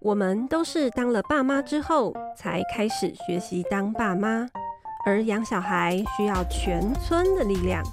我们都是当了爸妈之后才开始学习当爸妈，而养小孩需要全村的力量。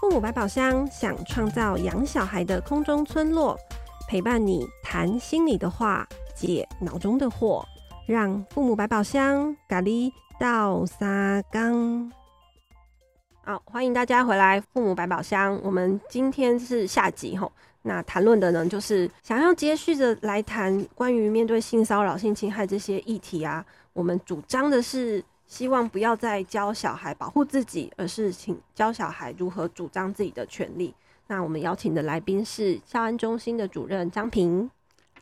父母百宝箱想创造养小孩的空中村落，陪伴你谈心里的话，解脑中的惑，让父母百宝箱咖喱到沙缸。好，欢迎大家回来，父母百宝箱。我们今天是下集吼。那谈论的呢，就是想要接续着来谈关于面对性骚扰、性侵害这些议题啊。我们主张的是希望不要再教小孩保护自己，而是请教小孩如何主张自己的权利。那我们邀请的来宾是校安中心的主任张平。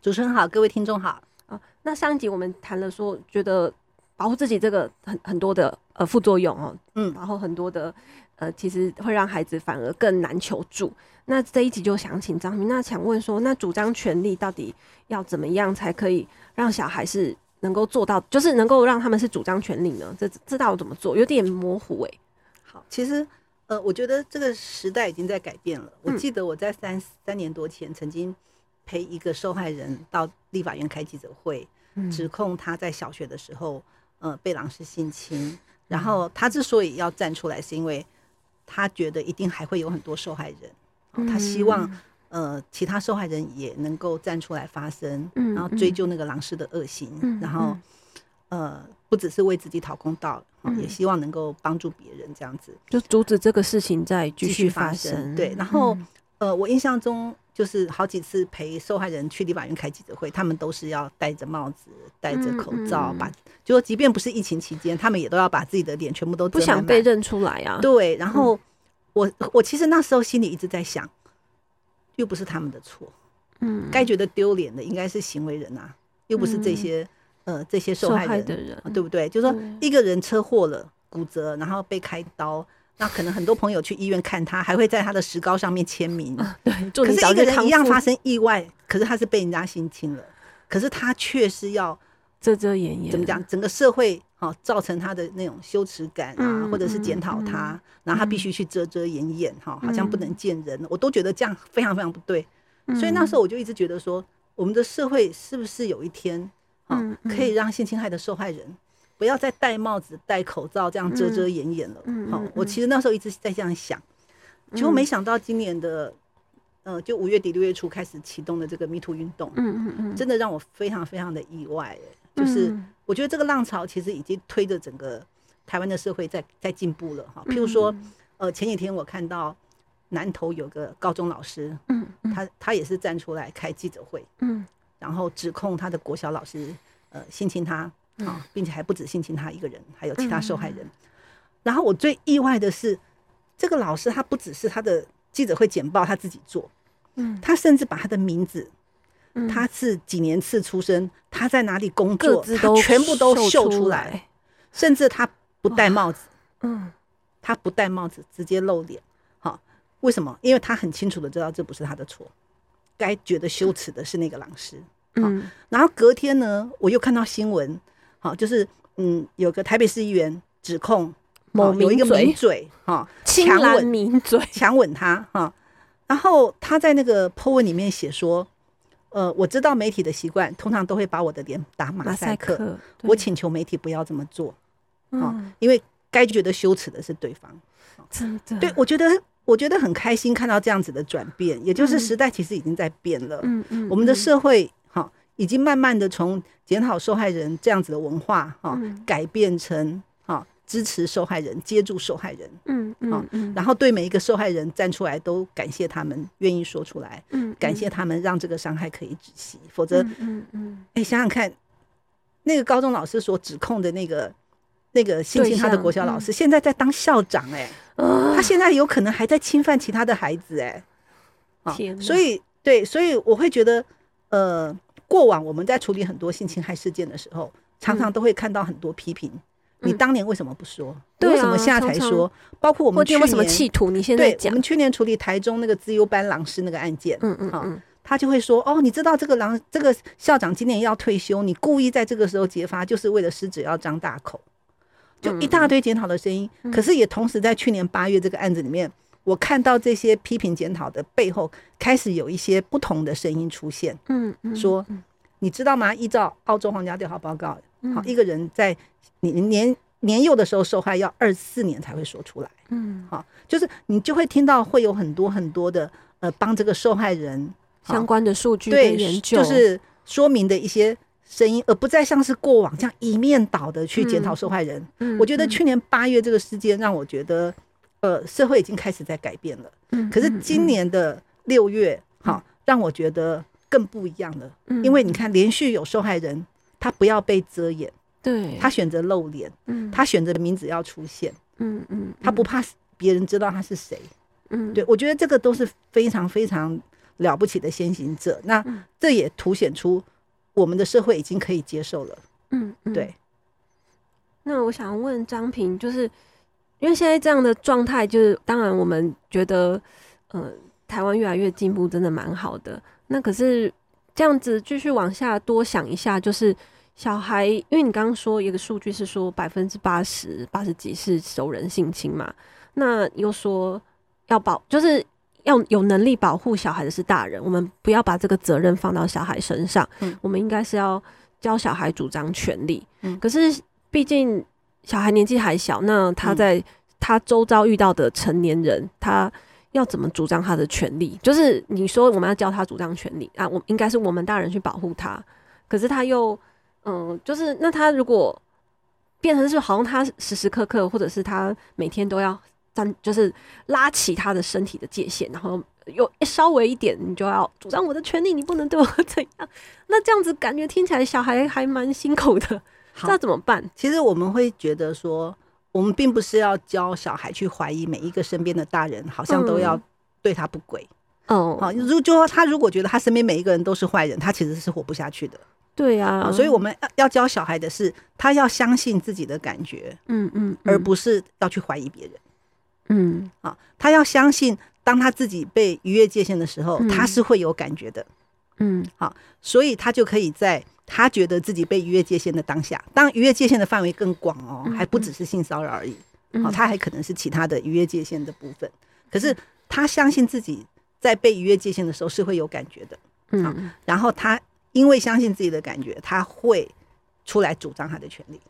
主持人好，各位听众好。啊，那上一集我们谈了说，觉得保护自己这个很很多的呃副作用哦，嗯，然后很多的呃，其实会让孩子反而更难求助。那这一集就想请张明，那想问说，那主张权利到底要怎么样才可以让小孩是能够做到，就是能够让他们是主张权利呢？这知道怎么做？有点模糊哎、欸。好，其实呃，我觉得这个时代已经在改变了。我记得我在三三年多前曾经陪一个受害人到立法院开记者会，指控他在小学的时候呃被老师性侵，然后他之所以要站出来，是因为他觉得一定还会有很多受害人。他希望，呃，其他受害人也能够站出来发声，然后追究那个狼师的恶行，然后，呃，不只是为自己讨公道，也希望能够帮助别人，这样子。就阻止这个事情再继续发生。对，然后，呃，我印象中就是好几次陪受害人去立法院开记者会，他们都是要戴着帽子、戴着口罩，把就说即便不是疫情期间，他们也都要把自己的脸全部都遮满，不想被认出来啊。对，然后。我我其实那时候心里一直在想，又不是他们的错，嗯，该觉得丢脸的应该是行为人啊，又不是这些、嗯、呃这些受害人，害的人对不对？就是说一个人车祸了，骨折，然后被开刀，那可能很多朋友去医院看他，还会在他的石膏上面签名，啊、对。可是一个人一样发生意外，可是他是被人家性侵了，可是他却是要遮遮掩掩，怎么讲？整个社会。造成他的那种羞耻感啊，或者是检讨他，然后他必须去遮遮掩掩，哈，好像不能见人，我都觉得这样非常非常不对。所以那时候我就一直觉得说，我们的社会是不是有一天，啊，可以让性侵害的受害人不要再戴帽子、戴口罩这样遮遮掩掩了？好，我其实那时候一直在这样想，结果没想到今年的，呃，就五月底六月初开始启动的这个 MeToo 运动，嗯嗯嗯，真的让我非常非常的意外，就是。我觉得这个浪潮其实已经推着整个台湾的社会在在进步了。哈。譬如说，呃，前几天我看到南投有个高中老师，嗯，他他也是站出来开记者会，嗯，然后指控他的国小老师呃性侵他啊，并且还不止性侵他一个人，还有其他受害人。然后我最意外的是，这个老师他不只是他的记者会简报他自己做，嗯，他甚至把他的名字。他是几年次出生，他在哪里工作，他全部都秀出来，甚至他不戴帽子，嗯，他不戴帽子直接露脸，好，为什么？因为他很清楚的知道这不是他的错，该觉得羞耻的是那个老师，嗯，然后隔天呢，我又看到新闻，好，就是嗯，有个台北市议员指控某有一个名嘴，哈，强吻名嘴，强吻他，哈，然后他在那个 po 文里面写说。呃，我知道媒体的习惯，通常都会把我的脸打马赛克。我请求媒体不要这么做，啊、嗯，因为该觉得羞耻的是对方。真的，对，我觉得我觉得很开心看到这样子的转变，也就是时代其实已经在变了。嗯嗯，我们的社会哈，已经慢慢的从检讨受害人这样子的文化哈，改变成。支持受害人，接住受害人，嗯嗯，嗯，然后对每一个受害人站出来，都感谢他们愿意说出来，嗯，感谢他们让这个伤害可以止息，否则，嗯嗯，哎，想想看，那个高中老师所指控的那个那个性侵他的国小老师，现在在当校长，哎，他现在有可能还在侵犯其他的孩子，哎，天，所以对，所以我会觉得，呃，过往我们在处理很多性侵害事件的时候，常常都会看到很多批评。你当年为什么不说？对，为什么现在才说？包括我们去年什么企图？你现在讲，我们去年处理台中那个资优班老师那个案件，嗯嗯，好，他就会说：哦，你知道这个狼这个校长今年要退休，你故意在这个时候揭发，就是为了狮子要张大口，就一大堆检讨的声音。可是也同时在去年八月这个案子里面，我看到这些批评检讨的背后，开始有一些不同的声音出现。嗯嗯，说你知道吗？依照澳洲皇家调查报告，好，一个人在你年年幼的时候受害，要二十四年才会说出来。嗯，好，就是你就会听到会有很多很多的呃，帮这个受害人相关的数据对研究，就是说明的一些声音，而不再像是过往这样一面倒的去检讨受害人。嗯，我觉得去年八月这个事件让我觉得。呃，社会已经开始在改变了。嗯，可是今年的六月，哈、嗯，让我觉得更不一样了。嗯，因为你看，连续有受害人，他不要被遮掩，对，他选择露脸，嗯，他选择名字要出现，嗯嗯，他不怕别人知道他是谁，嗯，对，我觉得这个都是非常非常了不起的先行者。那这也凸显出我们的社会已经可以接受了。嗯，对。那我想问张平，就是。因为现在这样的状态，就是当然我们觉得，呃，台湾越来越进步，真的蛮好的。那可是这样子继续往下多想一下，就是小孩，因为你刚刚说一个数据是说百分之八十八十几是熟人性侵嘛，那又说要保，就是要有能力保护小孩的是大人，我们不要把这个责任放到小孩身上，嗯，我们应该是要教小孩主张权利，嗯，可是毕竟。小孩年纪还小，那他在他周遭遇到的成年人，嗯、他要怎么主张他的权利？就是你说我们要教他主张权利啊，我应该是我们大人去保护他。可是他又，嗯，就是那他如果变成是好像他时时刻刻，或者是他每天都要站，就是拉起他的身体的界限，然后又稍微一点，你就要主张我的权利，你不能对我 怎样？那这样子感觉听起来小孩还蛮辛苦的。好，这怎么办？其实我们会觉得说，我们并不是要教小孩去怀疑每一个身边的大人，好像都要对他不轨。哦、嗯，好，如就说他如果觉得他身边每一个人都是坏人，他其实是活不下去的。对呀、啊，所以我们要要教小孩的是，他要相信自己的感觉，嗯嗯，而不是要去怀疑别人。嗯，啊，他要相信，当他自己被逾越界限的时候，他是会有感觉的。嗯，好，所以他就可以在。他觉得自己被逾越界限的当下，当然逾越界限的范围更广哦，还不只是性骚扰而已。好，他还可能是其他的逾越界限的部分。可是他相信自己在被逾越界限的时候是会有感觉的。嗯，然后他因为相信自己的感觉，他会出来主张他的权利。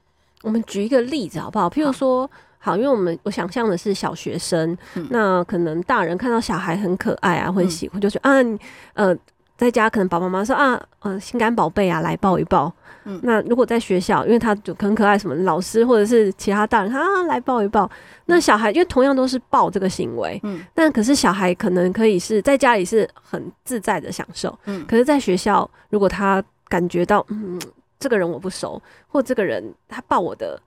我们举一个例子好不好？譬如说，好，因为我们我想象的是小学生，那可能大人看到小孩很可爱啊，会喜欢，就觉得啊，呃。在家可能爸爸妈妈说啊，呃，心肝宝贝啊，来抱一抱。嗯，那如果在学校，因为他就很可爱，什么老师或者是其他大人，啊，来抱一抱。那小孩因为同样都是抱这个行为，嗯，但可是小孩可能可以是在家里是很自在的享受，嗯，可是在学校，如果他感觉到，嗯，这个人我不熟，或这个人他抱我的，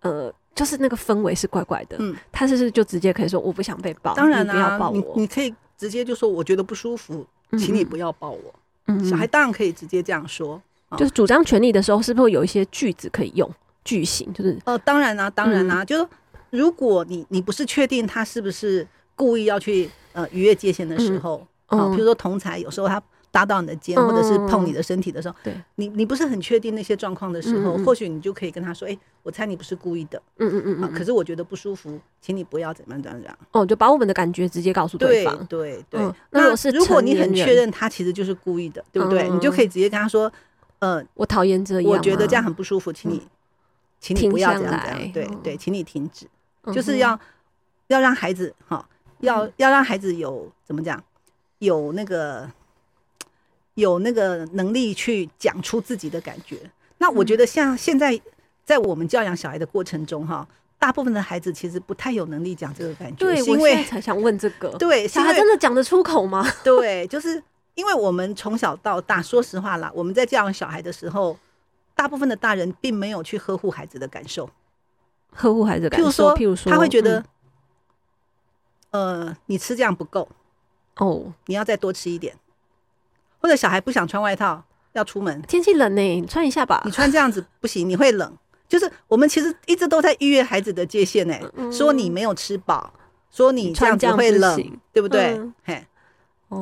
呃，就是那个氛围是怪怪的，嗯，他是不是就直接可以说我不想被抱？当然啦，你不要抱我，你，你可以直接就说我觉得不舒服。请你不要抱我。嗯，小孩当然可以直接这样说，就是主张权利的时候，是不是有一些句子可以用？句型就是哦，当然啦，当然啦，就是如果你你不是确定他是不是故意要去呃逾越界限的时候，啊，比如说同才有时候他。搭到你的肩，或者是碰你的身体的时候，对你，你不是很确定那些状况的时候，或许你就可以跟他说：“哎，我猜你不是故意的。”嗯嗯嗯，可是我觉得不舒服，请你不要怎么怎么样。哦，就把我们的感觉直接告诉对方。对对对。那如果你很确认他其实就是故意的，对不对？你就可以直接跟他说：“呃，我讨厌这样，我觉得这样很不舒服，请你，请你不要这样这样。对对，请你停止。就是要要让孩子哈，要要让孩子有怎么讲，有那个。”有那个能力去讲出自己的感觉，那我觉得像现在在我们教养小孩的过程中，哈，大部分的孩子其实不太有能力讲这个感觉。对，因为我现在才想问这个，对，小孩真的讲得出口吗？对，就是因为我们从小到大，说实话啦，我们在教养小孩的时候，大部分的大人并没有去呵护孩子的感受，呵护孩子的感受。譬如说，譬如说，他会觉得，呃，你吃这样不够，哦，你要再多吃一点。或者小孩不想穿外套要出门，天气冷呢，你穿一下吧。你穿这样子不行，你会冷。就是我们其实一直都在逾越孩子的界限呢，说你没有吃饱，说你这样子会冷，对不对？嘿，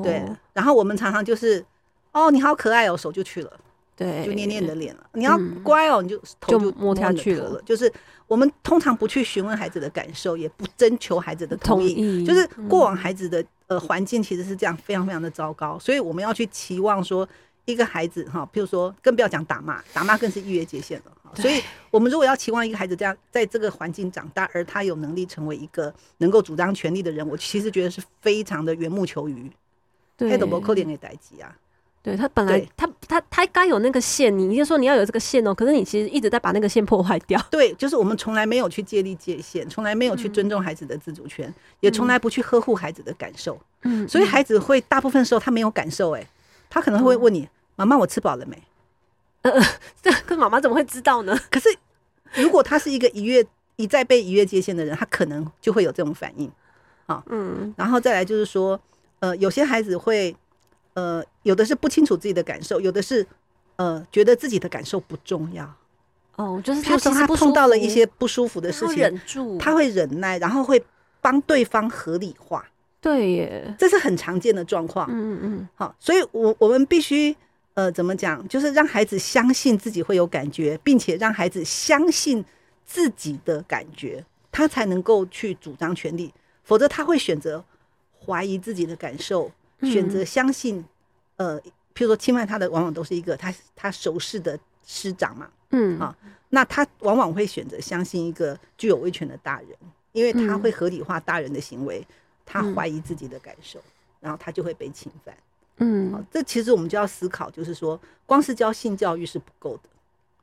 对。然后我们常常就是，哦，你好可爱哦，手就去了。对，就捏捏你的脸了。你要乖哦，你就头就摸下去了。就是我们通常不去询问孩子的感受，也不征求孩子的同意。就是过往孩子的呃环境其实是这样，非常非常的糟糕。所以我们要去期望说，一个孩子哈，譬如说，更不要讲打骂，打骂更是逾越界限了。所以，我们如果要期望一个孩子这样在这个环境长大，而他有能力成为一个能够主张权利的人，我其实觉得是非常的缘木求鱼。对，太多不可怜的代志啊！对他本来他他他该有那个线，你就说你要有这个线哦。可是你其实一直在把那个线破坏掉。对，就是我们从来没有去建立界限，从来没有去尊重孩子的自主权，嗯、也从来不去呵护孩子的感受。嗯，所以孩子会大部分时候他没有感受，哎，他可能会问你：“妈妈、嗯，我吃饱了没？”呃，这可妈妈怎么会知道呢？可是如果他是一个一越一再被一越界限的人，他可能就会有这种反应。好，嗯，然后再来就是说，呃，有些孩子会，呃，有的是不清楚自己的感受，有的是呃觉得自己的感受不重要。哦，就是他说他碰到了一些不舒服的事情，忍住，他会忍耐，然后会帮对方合理化。对耶，这是很常见的状况。嗯嗯，好，所以我我们必须。呃，怎么讲？就是让孩子相信自己会有感觉，并且让孩子相信自己的感觉，他才能够去主张权利。否则，他会选择怀疑自己的感受，选择相信。呃，譬如说侵犯他的，往往都是一个他他熟识的师长嘛。嗯，啊，那他往往会选择相信一个具有威权的大人，因为他会合理化大人的行为，他怀疑自己的感受，然后他就会被侵犯。嗯，好，这其实我们就要思考，就是说，光是教性教育是不够的。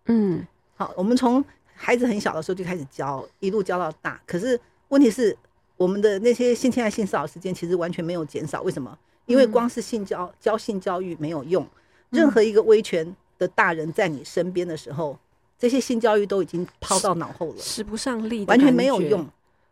嗯，好，我们从孩子很小的时候就开始教，一路教到大。可是问题是，我们的那些性侵害、性骚扰事件其实完全没有减少。为什么？因为光是性教教性教育没有用。任何一个威权的大人在你身边的时候，这些性教育都已经抛到脑后了，使不上力，完全没有用。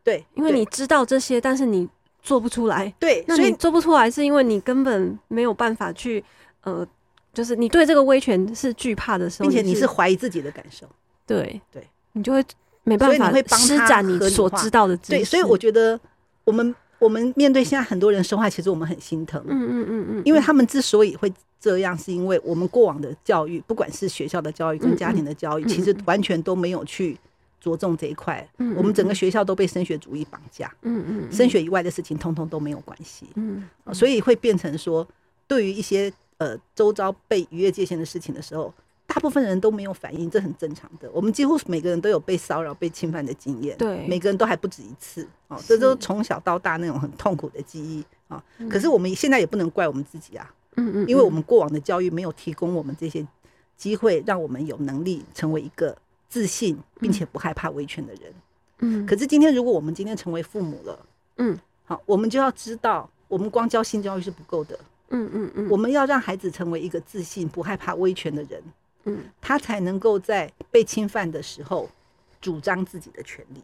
对，因为你知道这些，但是你。做不出来，对，那你做不出来是因为你根本没有办法去，呃，就是你对这个威权是惧怕的时候，并且你是怀疑自己的感受，对对，你就会没办法施展你所知道的。对，所以我觉得我们我们面对现在很多人生害，其实我们很心疼，嗯嗯嗯嗯，因为他们之所以会这样，是因为我们过往的教育，不管是学校的教育跟家庭的教育，其实完全都没有去。着重这一块，我们整个学校都被升学主义绑架，嗯嗯，升学以外的事情通通都没有关系，嗯，所以会变成说，对于一些呃周遭被逾越界限的事情的时候，大部分人都没有反应，这很正常的。我们几乎每个人都有被骚扰、被侵犯的经验，对，每个人都还不止一次，哦，这都从小到大那种很痛苦的记忆啊。可是我们现在也不能怪我们自己啊，嗯嗯，因为我们过往的教育没有提供我们这些机会，让我们有能力成为一个。自信并且不害怕维权的人，嗯，可是今天如果我们今天成为父母了，嗯，好，我们就要知道，我们光教性教育是不够的，嗯嗯嗯，我们要让孩子成为一个自信、不害怕威权的人，嗯，他才能够在被侵犯的时候主张自己的权利，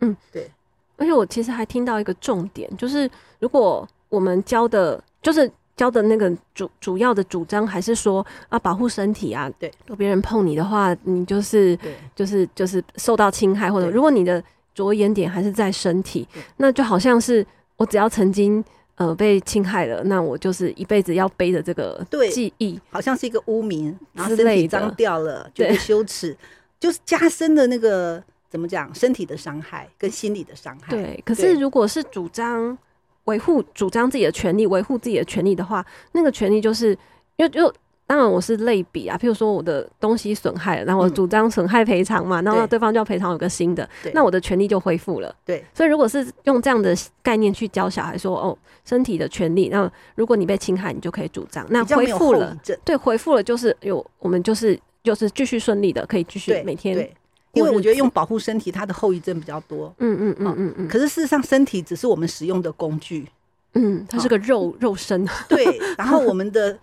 嗯，对。而且我其实还听到一个重点，就是如果我们教的，就是。教的那个主主要的主张还是说啊，保护身体啊，对，如果别人碰你的话，你就是就是就是受到侵害，或者如果你的着眼点还是在身体，那就好像是我只要曾经呃被侵害了，那我就是一辈子要背着这个记忆，好像是一个污名，然后身体脏掉了，觉得羞耻，就是加深的那个怎么讲，身体的伤害跟心理的伤害。对，可是如果是主张。维护主张自己的权利，维护自己的权利的话，那个权利就是，因为就当然我是类比啊，譬如说我的东西损害了，然后我主张损害赔偿嘛，然后对方就要赔偿有个新的，那我的权利就恢复了。对，所以如果是用这样的概念去教小孩说，哦，身体的权利，那如果你被侵害，你就可以主张，那恢复了，对，恢复了就是有我们就是就是继续顺利的，可以继续每天。因为我觉得用保护身体，它的后遗症比较多。嗯嗯嗯嗯嗯。可是事实上，身体只是我们使用的工具。嗯，它是个肉肉身。对。然后我们的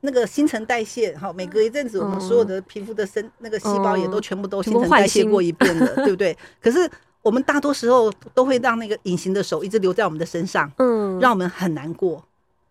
那个新陈代谢，哈，每隔一阵子，我们所有的皮肤的生那个细胞也都全部都新陈代谢过一遍了，对不对？可是我们大多时候都会让那个隐形的手一直留在我们的身上，嗯，让我们很难过。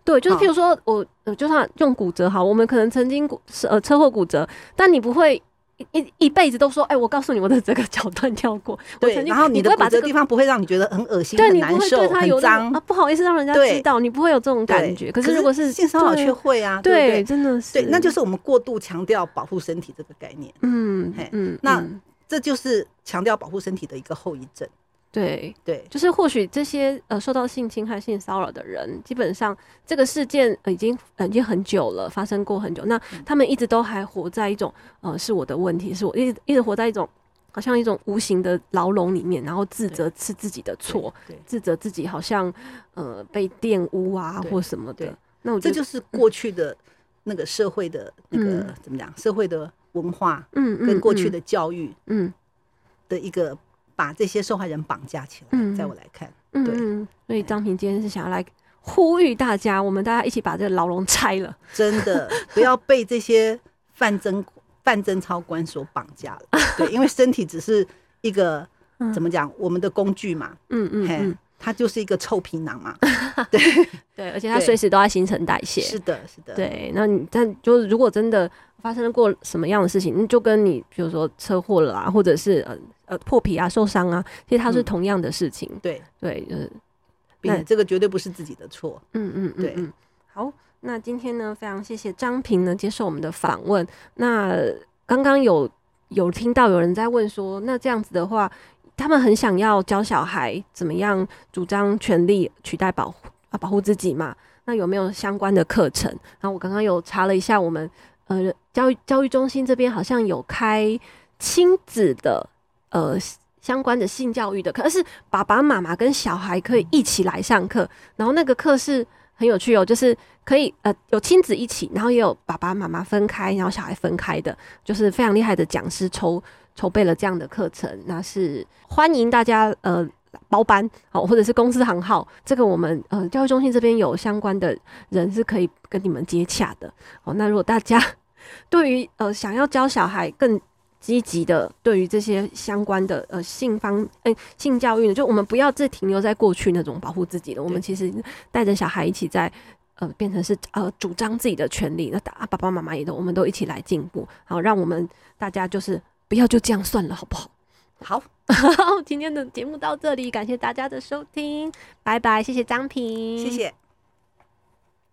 对，就是譬如说我就算用骨折好，我们可能曾经骨呃车祸骨折，但你不会。一一辈子都说，哎、欸，我告诉你，我的这个脚断掉过。对，然后你的骨折地方不会让你觉得很恶心、对很难受、对他有很脏啊，不好意思让人家知道，你不会有这种感觉。可是如果是性骚扰却会啊，对，对对真的是，对，那就是我们过度强调保护身体这个概念。嗯，嘿嗯，那嗯这就是强调保护身体的一个后遗症。对。对，就是或许这些呃受到性侵害、性骚扰的人，基本上这个事件、呃、已经、呃、已经很久了，发生过很久。那他们一直都还活在一种呃是我的问题，是我一直一直活在一种好像一种无形的牢笼里面，然后自责是自己的错，自责自己好像呃被玷污啊或什么的。那我觉得这就是过去的那个社会的那个、嗯、怎么讲？社会的文化，嗯，跟过去的教育，嗯，的一个。把这些受害人绑架起来，嗯、在我来看，对，嗯、所以张平今天是想要来呼吁大家，我们大家一起把这个牢笼拆了，真的 不要被这些范争、范争超官所绑架了，对，因为身体只是一个、嗯、怎么讲，我们的工具嘛，嗯嗯，嗯，它就是一个臭皮囊嘛，对对，而且它随时都在新陈代谢，是的，是的，对，那你但就是如果真的发生过什么样的事情，就跟你比如说车祸了啊，或者是呃。呃，破皮啊，受伤啊，其实它是同样的事情。嗯、对对，呃，那这个绝对不是自己的错。嗯嗯，对嗯。好，那今天呢，非常谢谢张平呢接受我们的访问。那刚刚有有听到有人在问说，那这样子的话，他们很想要教小孩怎么样主张权利取代保护啊，保护自己嘛？那有没有相关的课程？然后我刚刚有查了一下，我们呃教育教育中心这边好像有开亲子的。呃，相关的性教育的，可是爸爸妈妈跟小孩可以一起来上课，然后那个课是很有趣哦，就是可以呃有亲子一起，然后也有爸爸妈妈分开，然后小孩分开的，就是非常厉害的讲师抽筹备了这样的课程，那是欢迎大家呃包班哦，或者是公司行号，这个我们呃教育中心这边有相关的人是可以跟你们接洽的哦。那如果大家 对于呃想要教小孩更积极的对于这些相关的呃性方性教育呢，就我们不要再停留在过去那种保护自己的，我们其实带着小孩一起在呃变成是呃主张自己的权利，那爸爸妈妈也都我们都一起来进步，好，让我们大家就是不要就这样算了，好不好？好，今天的节目到这里，感谢大家的收听，拜拜，谢谢张平，谢谢。